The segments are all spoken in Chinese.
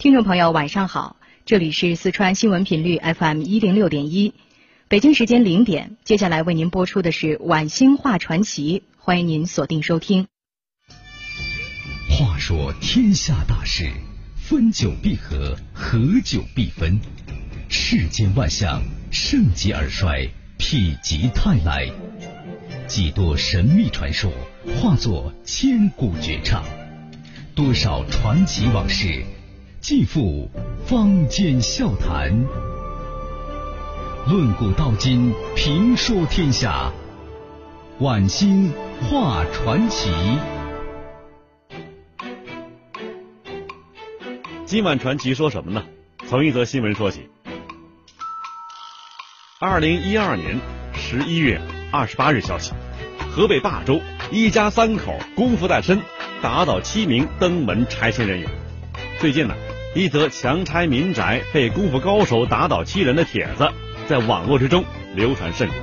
听众朋友，晚上好，这里是四川新闻频率 FM 一零六点一，北京时间零点，接下来为您播出的是《晚星话传奇》，欢迎您锁定收听。话说天下大事，分久必合，合久必分，世间万象，盛极而衰，否极泰来。几多神秘传说化作千古绝唱，多少传奇往事继父坊间笑谈。论古道今，评说天下，晚星话传奇。今晚传奇说什么呢？从一则新闻说起。二零一二年十一月二十八日消息，河北霸州一家三口功夫在身，打倒七名登门拆迁人员。最近呢，一则强拆民宅被功夫高手打倒七人的帖子在网络之中流传甚广。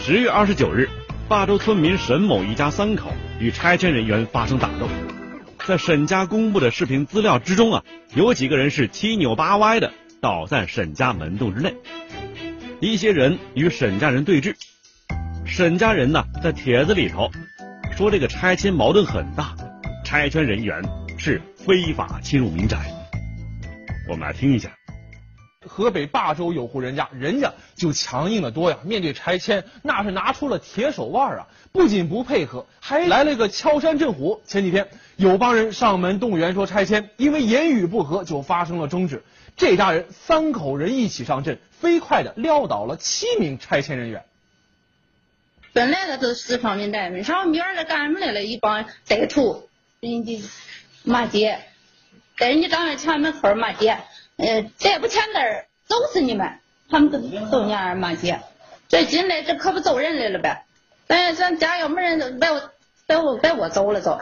十月二十九日，霸州村民沈某一家三口与拆迁人员发生打斗。在沈家公布的视频资料之中啊，有几个人是七扭八歪的倒在沈家门洞之内。一些人与沈家人对峙，沈家人呢在帖子里头说这个拆迁矛盾很大，拆迁人员是非法侵入民宅。我们来听一下。河北霸州有户人家，人家就强硬的多呀，面对拆迁那是拿出了铁手腕啊，不仅不配合，还来了个敲山震虎。前几天有帮人上门动员说拆迁，因为言语不合就发生了争执，这家人三口人一起上阵，飞快的撂倒了七名拆迁人员。本来那是释放民宅，没上面来干什么来了？一帮歹徒，人家骂街，在人家单位前门口骂街。呃，再不签字，揍死你们！他们都都那样骂街，这进来这可不揍人来了呗？咱咱家要没人，把我把我把我揍了走。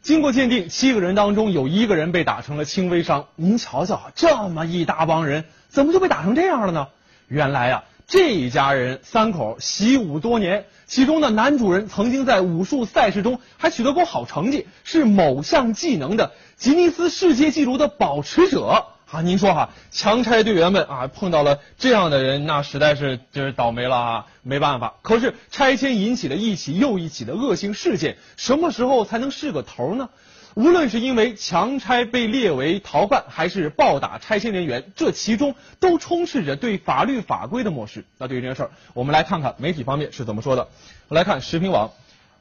经过鉴定，七个人当中有一个人被打成了轻微伤。您瞧瞧，这么一大帮人，怎么就被打成这样了呢？原来呀，这一家人三口习武多年，其中的男主人曾经在武术赛事中还取得过好成绩，是某项技能的吉尼斯世界纪录的保持者。啊，您说哈，强拆队员们啊，碰到了这样的人，那实在是就是倒霉了啊，没办法。可是拆迁引起的一起又一起的恶性事件，什么时候才能是个头呢？无论是因为强拆被列为逃犯，还是暴打拆迁人员，这其中都充斥着对法律法规的漠视。那对于这件事儿，我们来看看媒体方面是怎么说的。我来看时评网，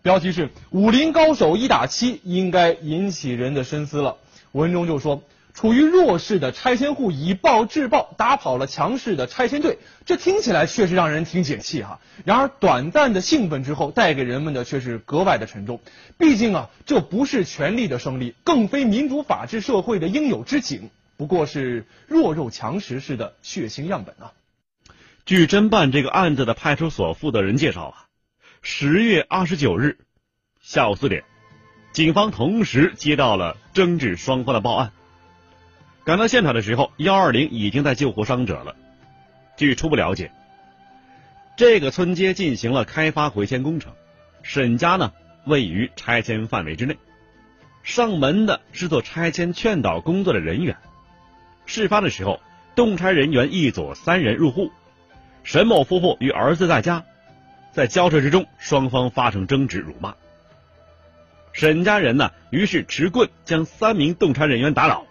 标题是“武林高手一打七，应该引起人的深思了”。文中就说。处于弱势的拆迁户以暴制暴，打跑了强势的拆迁队，这听起来确实让人挺解气哈。然而，短暂的兴奋之后，带给人们的却是格外的沉重。毕竟啊，这不是权力的胜利，更非民主法治社会的应有之景，不过是弱肉强食式的血腥样本啊。据侦办这个案子的派出所负责人介绍啊，十月二十九日下午四点，警方同时接到了争执双方的报案。赶到现场的时候，幺二零已经在救护伤者了。据初步了解，这个村街进行了开发回迁工程，沈家呢位于拆迁范围之内。上门的是做拆迁劝导工作的人员。事发的时候，动拆人员一组三人入户，沈某夫妇与儿子在家，在交涉之中，双方发生争执辱骂。沈家人呢，于是持棍将三名动拆人员打倒。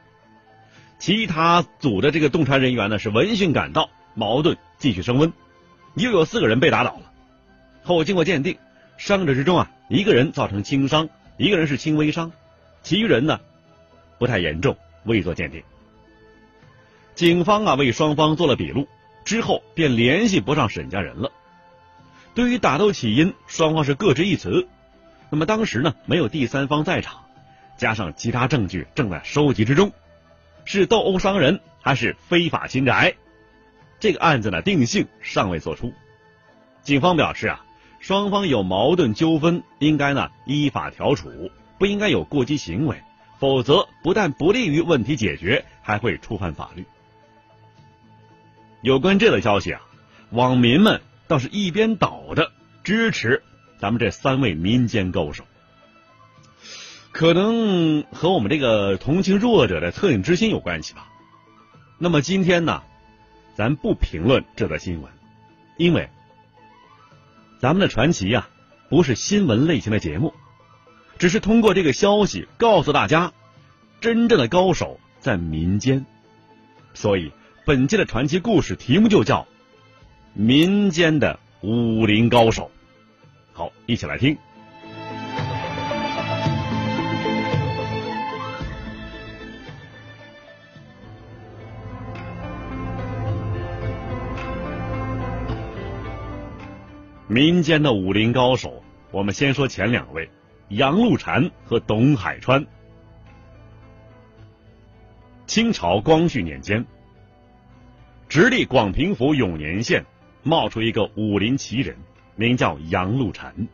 其他组的这个动拆人员呢是闻讯赶到，矛盾继续升温，又有四个人被打倒了。后经过鉴定，伤者之中啊，一个人造成轻伤，一个人是轻微伤，其余人呢不太严重，未做鉴定。警方啊为双方做了笔录之后，便联系不上沈家人了。对于打斗起因，双方是各执一词。那么当时呢没有第三方在场，加上其他证据正在收集之中。是斗殴伤人还是非法侵宅？这个案子呢定性尚未作出。警方表示啊，双方有矛盾纠纷，应该呢依法调处，不应该有过激行为，否则不但不利于问题解决，还会触犯法律。有关这个消息啊，网民们倒是一边倒的支持咱们这三位民间高手。可能和我们这个同情弱者的恻隐之心有关系吧。那么今天呢，咱不评论这则新闻，因为咱们的传奇呀，不是新闻类型的节目，只是通过这个消息告诉大家，真正的高手在民间。所以本期的传奇故事题目就叫《民间的武林高手》。好，一起来听。民间的武林高手，我们先说前两位，杨露禅和董海川。清朝光绪年间，直隶广平府永年县冒出一个武林奇人，名叫杨露禅。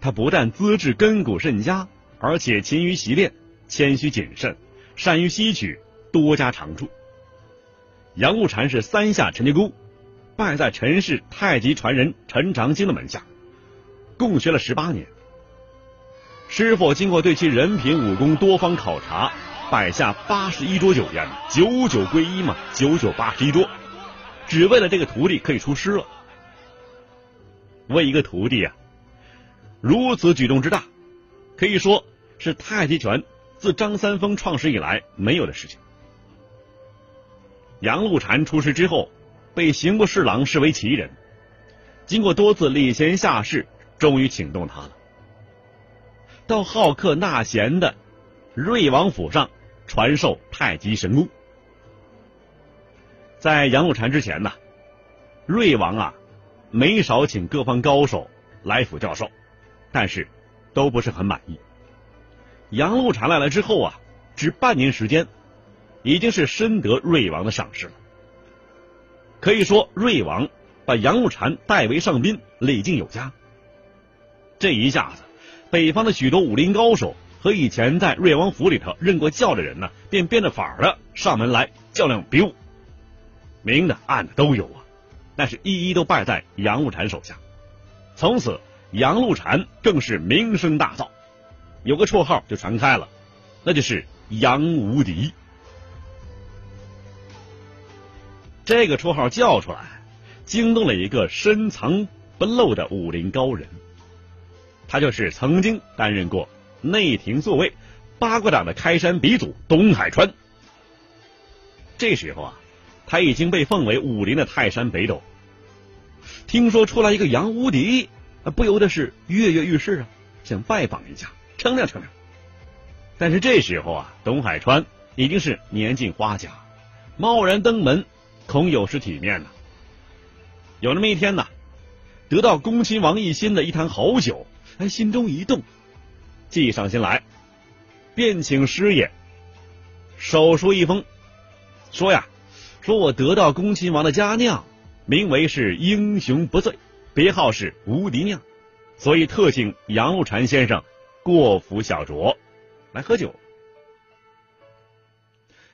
他不但资质根骨甚佳，而且勤于习练，谦虚谨慎，善于吸取，多加长处。杨露禅是三下陈家沟。拜在陈氏太极传人陈长兴的门下，共学了十八年。师傅经过对其人品、武功多方考察，摆下八十一桌酒宴，九九归一嘛，九九八十一桌，只为了这个徒弟可以出师了。为一个徒弟啊，如此举动之大，可以说是太极拳自张三丰创始以来没有的事情。杨露禅出师之后。被刑部侍郎视为奇人，经过多次礼贤下士，终于请动他了。到好客纳贤的瑞王府上传授太极神功。在杨露禅之前呢，瑞王啊没少请各方高手来府教授，但是都不是很满意。杨露禅来了之后啊，只半年时间，已经是深得瑞王的赏识了。可以说，瑞王把杨露禅代为上宾，礼敬有加。这一下子，北方的许多武林高手和以前在瑞王府里头任过教的人呢，便变着法儿的上门来较量比武，明的暗的都有啊。但是，一一都败在杨露禅手下。从此，杨露禅更是名声大噪，有个绰号就传开了，那就是杨无敌。这个绰号叫出来，惊动了一个深藏不露的武林高人。他就是曾经担任过内廷座位、八卦掌的开山鼻祖董海川。这时候啊，他已经被奉为武林的泰山北斗。听说出来一个杨无敌，不由得是跃跃欲试啊，想拜访一下，称量称量。但是这时候啊，董海川已经是年近花甲，贸然登门。恐有失体面呢。有那么一天呢，得到恭亲王奕心的一坛好酒，哎，心中一动，计上心来，便请师爷手书一封，说呀，说我得到恭亲王的佳酿，名为是英雄不醉，别号是无敌酿，所以特请杨露禅先生过府小酌，来喝酒。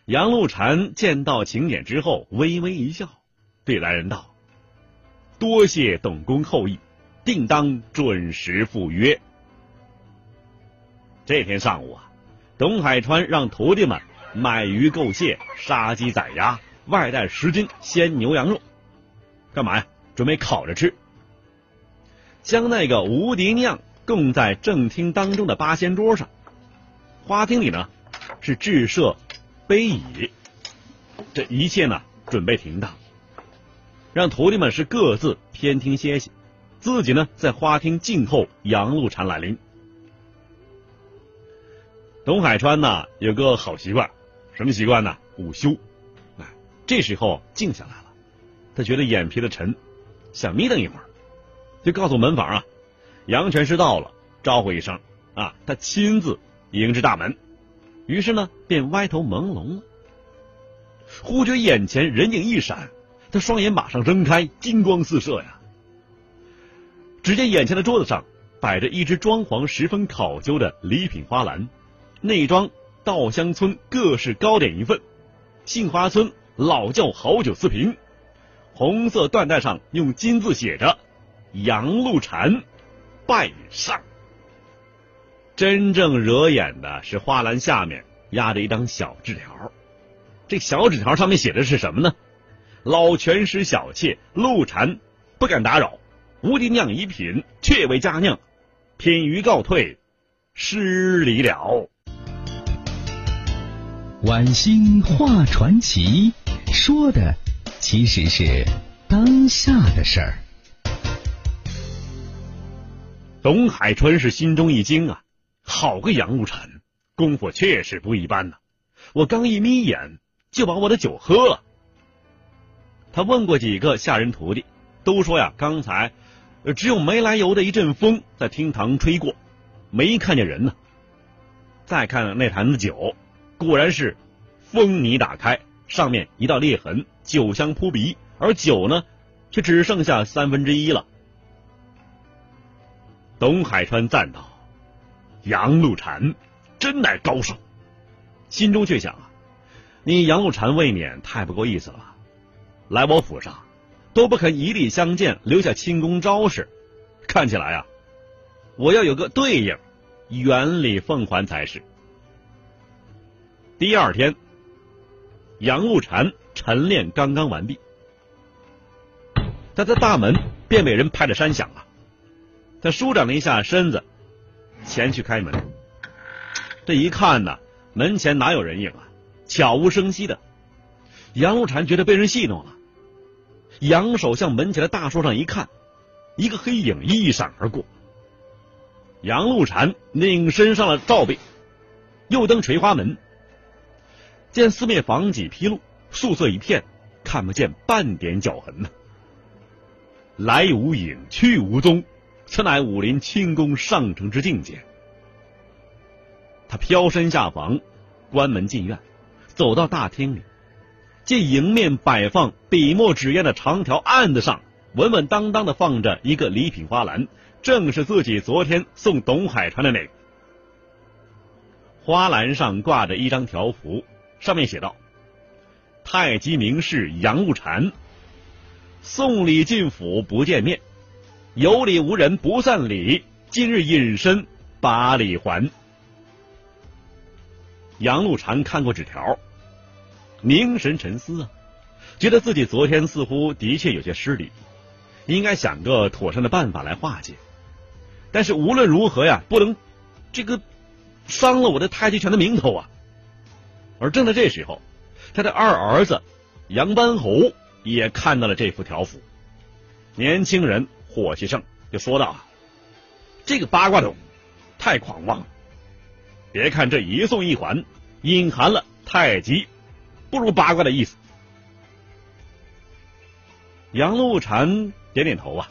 杨露禅见到请柬之后，微微一笑，对来人道：“多谢董公厚意，定当准时赴约。”这天上午啊，董海川让徒弟们买鱼购蟹、杀鸡宰鸭，外带十斤鲜牛羊肉，干嘛呀？准备烤着吃。将那个无敌酿供在正厅当中的八仙桌上，花厅里呢是置设。杯椅，这一切呢，准备停当，让徒弟们是各自偏厅歇息，自己呢在花厅静候杨露禅来临。董海川呢有个好习惯，什么习惯呢？午休。这时候静下来了，他觉得眼皮子沉，想眯瞪一会儿，就告诉门房啊，杨全师到了，招呼一声啊，他亲自迎至大门。于是呢，便歪头朦胧了。忽觉眼前人影一闪，他双眼马上睁开，金光四射呀！只见眼前的桌子上摆着一只装潢十分考究的礼品花篮，内装稻香村各式糕点一份，杏花村老窖好酒四瓶，红色缎带上用金字写着“杨露禅拜上”。真正惹眼的是花篮下面压着一张小纸条，这小纸条上面写的是什么呢？老拳师小妾陆禅不敢打扰，无地酿一品，却为佳酿，品于告退，失礼了。晚星画传奇，说的其实是当下的事儿。董海川是心中一惊啊，好个杨露禅，功夫确实不一般呐！我刚一眯眼，就把我的酒喝了。他问过几个下人徒弟，都说呀，刚才只有没来由的一阵风在厅堂吹过，没看见人呢。再看那坛子酒，果然是封泥打开，上面一道裂痕，酒香扑鼻，而酒呢，却只剩下三分之一了。董海川赞道：“杨露禅真乃高手。”心中却想啊，你杨露禅未免太不够意思了，来我府上都不肯以礼相见，留下轻功招式，看起来啊，我要有个对应，原礼奉还才是。第二天，杨露禅晨练刚刚完毕，他的大门便被人拍着山响了。他舒展了一下身子，前去开门。这一看呢，门前哪有人影啊？悄无声息的。杨露禅觉得被人戏弄了，扬手向门前的大树上一看，一个黑影一闪而过。杨露禅拧身上了罩背，又登垂花门，见四面房脊披露，素色一片，看不见半点脚痕呢。来无影，去无踪。此乃武林轻功上乘之境界。他飘身下房，关门进院，走到大厅里，见迎面摆放笔墨纸砚的长条案子上，稳稳当当的放着一个礼品花篮，正是自己昨天送董海川的那个。花篮上挂着一张条幅，上面写道：“太极名士杨露禅，送礼进府不见面。”有礼无人不散礼，今日隐身把礼还。杨露禅看过纸条，凝神沉思啊，觉得自己昨天似乎的确有些失礼，应该想个妥善的办法来化解。但是无论如何呀，不能这个伤了我的太极拳的名头啊。而正在这时候，他的二儿子杨班侯也看到了这幅条幅，年轻人。火气盛，就说道：“这个八卦洞太狂妄了。别看这一送一还，隐含了太极不如八卦的意思。”杨露禅点点头啊：“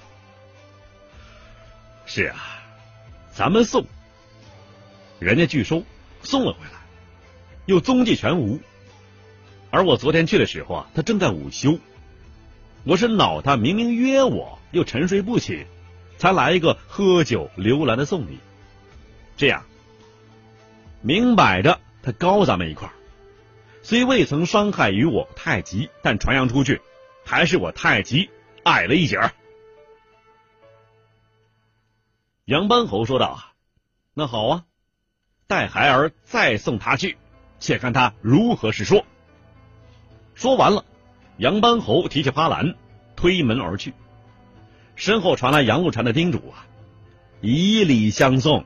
是啊，咱们送，人家拒收，送了回来，又踪迹全无。而我昨天去的时候啊，他正在午休。”我是恼他明明约我，又沉睡不起，才来一个喝酒留兰的送礼。这样，明摆着他高咱们一块儿，虽未曾伤害于我太极，但传扬出去，还是我太极矮了一截儿。杨班侯说道：“，那好啊，待孩儿再送他去，且看他如何是说。”说完了。杨班侯提起花篮，推门而去，身后传来杨露禅的叮嘱啊：“以礼相送。”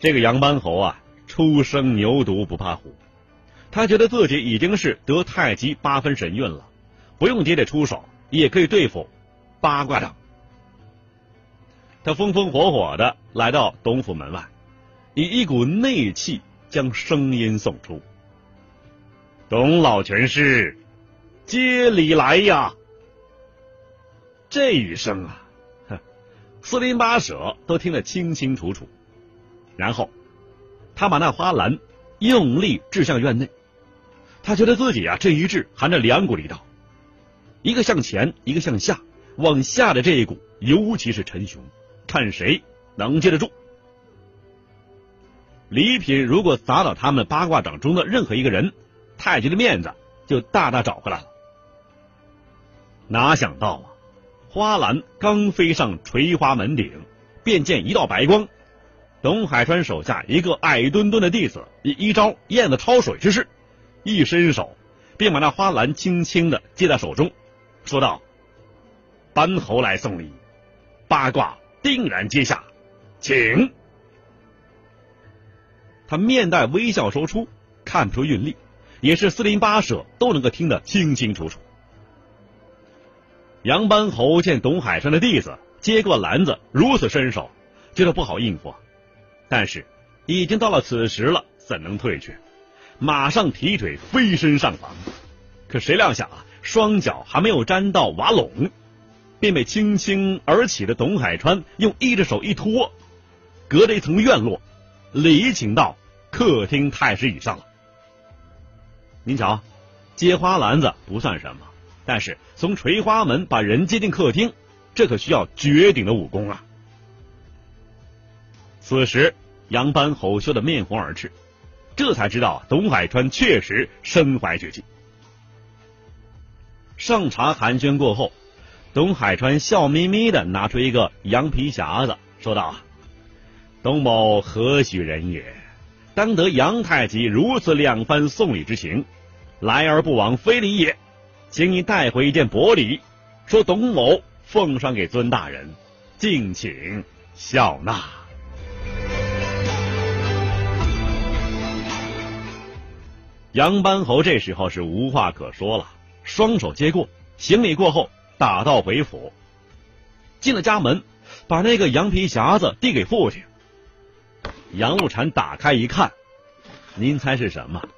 这个杨班侯啊，初生牛犊不怕虎，他觉得自己已经是得太极八分神韵了，不用爹爹出手也可以对付八卦掌。他风风火火的来到东府门外，以一股内气将声音送出。董老全师，接礼来呀！这一声啊，四邻八舍都听得清清楚楚。然后，他把那花篮用力掷向院内。他觉得自己啊，这一掷含着两股力道，一个向前，一个向下。往下的这一股，尤其是沉雄，看谁能接得住。礼品如果砸倒他们八卦掌中的任何一个人。太极的面子就大大找回来了。哪想到啊，花篮刚飞上垂花门顶，便见一道白光。董海川手下一个矮墩墩的弟子，以一招燕子抄水之势，一伸手便把那花篮轻轻的接在手中，说道：“班侯来送礼，八卦定然接下，请。”他面带微笑说出，看不出韵律，也是四邻八舍都能够听得清清楚楚。杨班侯见董海川的弟子接过篮子，如此身手，觉得不好应付，但是已经到了此时了，怎能退却？马上提腿飞身上房，可谁料想啊，双脚还没有沾到瓦垄，便被轻轻而起的董海川用一只手一托，隔着一层院落。礼请到客厅太师椅上了。您瞧，接花篮子不算什么，但是从垂花门把人接进客厅，这可需要绝顶的武功啊！此时，杨班侯羞的面红耳赤，这才知道董海川确实身怀绝技。上茶寒暄过后，董海川笑眯眯的拿出一个羊皮匣子，说道。董某何许人也？当得杨太极如此两番送礼之情，来而不往非礼也。请你带回一件薄礼，说董某奉上给尊大人，敬请笑纳。杨班侯这时候是无话可说了，双手接过行礼过后，打道回府，进了家门，把那个羊皮匣子递给父亲。杨露禅打开一看，您猜是什么？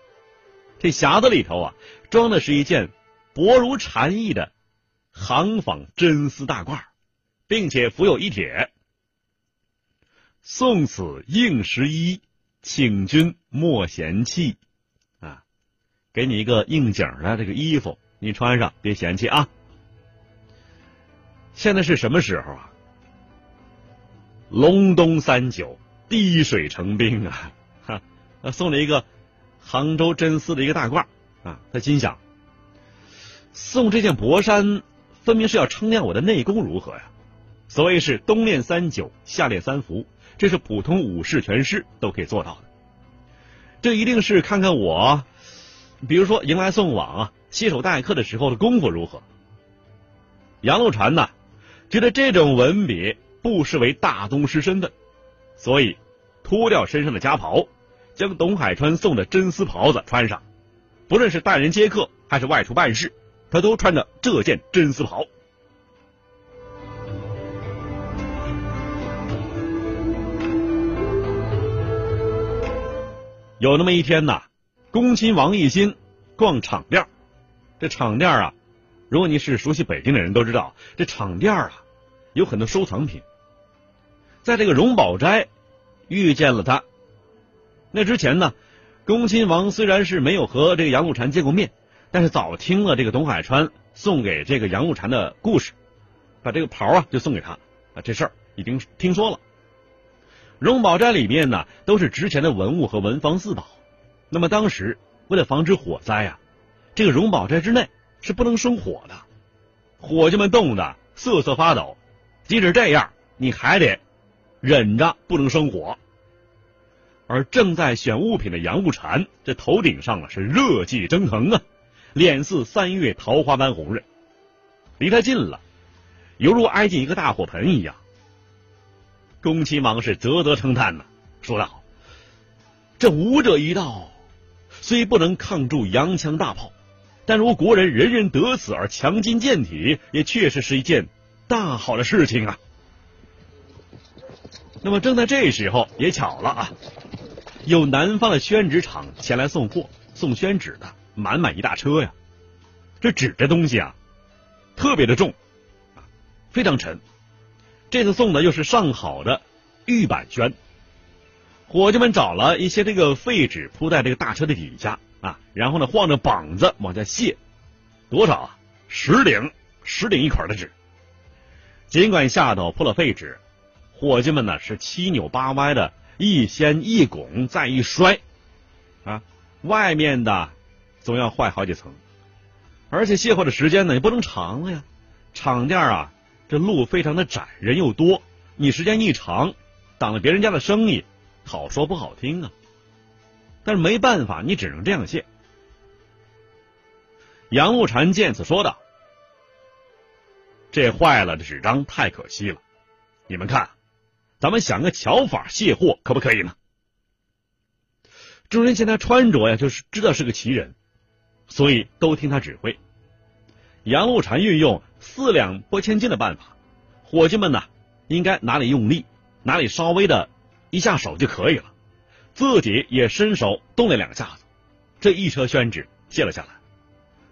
这匣子里头啊，装的是一件薄如蝉翼的行纺真丝大褂，并且附有一帖：“送此应时衣，请君莫嫌弃。”啊，给你一个应景的这个衣服，你穿上别嫌弃啊。现在是什么时候啊？隆冬三九。滴水成冰啊！哈，送了一个杭州真丝的一个大褂啊。他心想，送这件薄衫，分明是要称量我的内功如何呀？所谓是冬练三九，夏练三伏，这是普通武士拳师都可以做到的。这一定是看看我，比如说迎来送往啊，携手待客的时候的功夫如何。杨露禅呢，觉得这种文笔不失为大宗师身份。所以，脱掉身上的家袍，将董海川送的真丝袍子穿上。不论是待人接客，还是外出办事，他都穿着这件真丝袍。有那么一天呐，恭亲王奕欣逛场店这场店啊，如果你是熟悉北京的人都知道，这场店啊有很多收藏品。在这个荣宝斋遇见了他。那之前呢，恭亲王虽然是没有和这个杨露禅见过面，但是早听了这个董海川送给这个杨露禅的故事，把这个袍啊就送给他啊，这事儿已经听说了。荣宝斋里面呢都是值钱的文物和文房四宝，那么当时为了防止火灾啊，这个荣宝斋之内是不能生火的，伙计们冻得瑟瑟发抖。即使这样，你还得。忍着不能生火，而正在选物品的杨露禅，这头顶上啊是热气蒸腾啊，脸似三月桃花般红润。离他近了，犹如挨进一个大火盆一样。恭亲王是啧啧称叹呐，说道：“这武者一道，虽不能抗住洋枪大炮，但如国人人人得此而强筋健体，也确实是一件大好的事情啊。”那么正在这时候，也巧了啊，有南方的宣纸厂前来送货，送宣纸的满满一大车呀。这纸这东西啊，特别的重，非常沉。这次送的又是上好的玉板宣，伙计们找了一些这个废纸铺在这个大车的底下啊，然后呢晃着膀子往下卸，多少啊？十顶，十顶一捆的纸。尽管下头铺了废纸。伙计们呢是七扭八歪的，一掀一拱再一摔，啊，外面的总要坏好几层，而且卸货的时间呢也不能长了呀。场店啊，这路非常的窄，人又多，你时间一长，挡了别人家的生意，好说不好听啊。但是没办法，你只能这样卸。杨露禅见此说道：“这坏了的纸张太可惜了，你们看，咱们想个巧法卸货，可不可以呢？”众人见他穿着呀，就是知道是个奇人，所以都听他指挥。杨露禅运用四两拨千斤的办法，伙计们呢，应该哪里用力，哪里稍微的一下手就可以了。自己也伸手动了两下子，这一车宣纸卸了下来。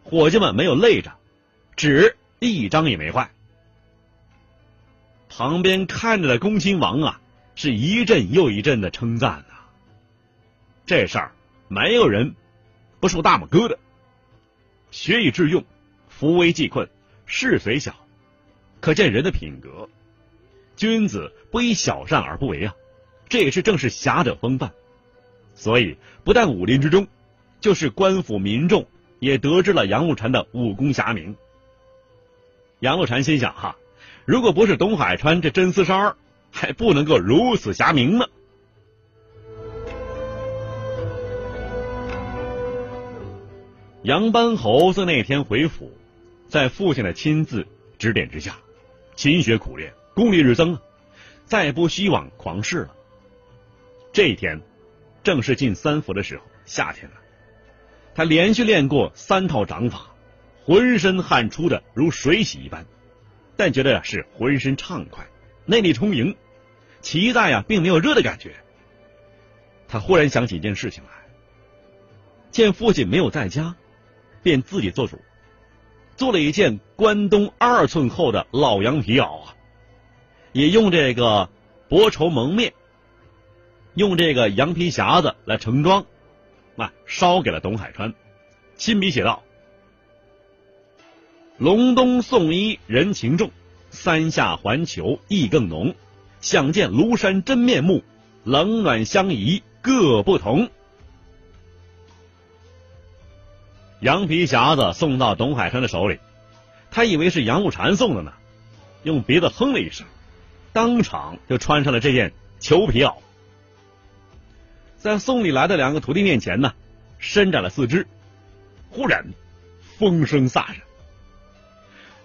伙计们没有累着，纸一张也没坏。旁边看着的恭亲王啊，是一阵又一阵的称赞呐。这事儿没有人不受大拇哥的。学以致用，扶危济困，事虽小，可见人的品格。君子不以小善而不为啊，这也是正是侠者风范。所以，不但武林之中，就是官府民众也得知了杨露禅的武功侠名。杨露禅心想：哈，如果不是董海川这真丝衫儿还不能够如此侠名呢。杨班侯子那天回府，在父亲的亲自指点之下，勤学苦练，功力日增，再不希望狂试了。这一天，正是进三伏的时候，夏天了。他连续练过三套掌法，浑身汗出的如水洗一般，但觉得是浑身畅快，内力充盈，脐带呀并没有热的感觉。他忽然想起一件事情来，见父亲没有在家。便自己做主，做了一件关东二寸厚的老羊皮袄啊，也用这个薄绸蒙面，用这个羊皮匣子来盛装，啊，烧给了董海川，亲笔写道：“隆冬送衣人情重，三下环球意更浓，想见庐山真面目，冷暖相宜各不同。”羊皮匣子送到董海川的手里，他以为是杨露禅送的呢，用鼻子哼了一声，当场就穿上了这件裘皮袄，在送礼来的两个徒弟面前呢，伸展了四肢，忽然风声飒着，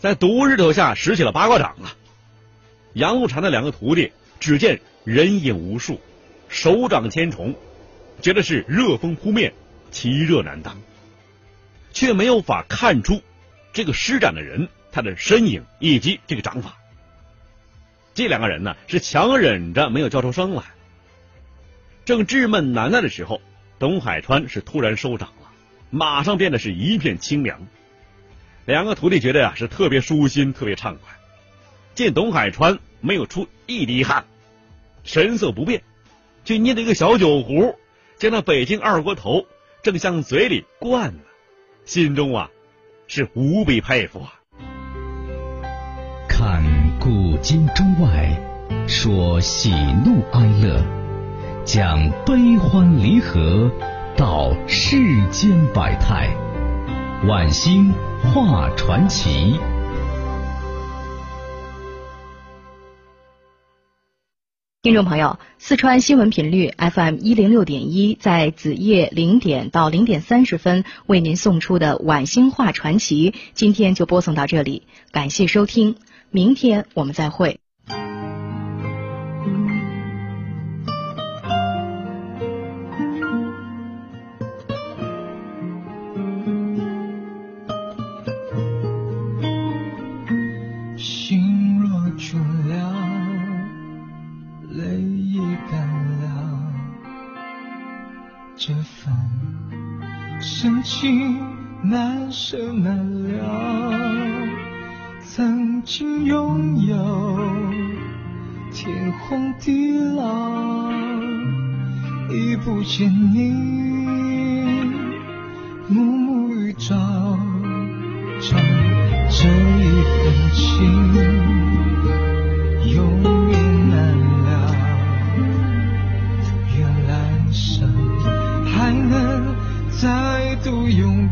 在毒日头下使起了八卦掌啊！杨露禅的两个徒弟只见人影无数，手掌千重，觉得是热风扑面，其热难当。却没有法看出这个施展的人他的身影以及这个掌法。这两个人呢是强忍着没有叫出声来。正稚闷难耐的时候，董海川是突然收掌了，马上变得是一片清凉。两个徒弟觉得呀是特别舒心，特别畅快。见董海川没有出一滴汗，神色不变，却捏着一个小酒壶，将那北京二锅头正向嘴里灌呢。心中啊，是无比佩服啊！看古今中外，说喜怒哀乐，讲悲欢离合，道世间百态，晚星画传奇。听众朋友，四川新闻频率 FM 一零六点一，在子夜零点到零点三十分为您送出的晚星画传奇，今天就播送到这里，感谢收听，明天我们再会。生难了，曾经拥有，天荒地老，已不见你。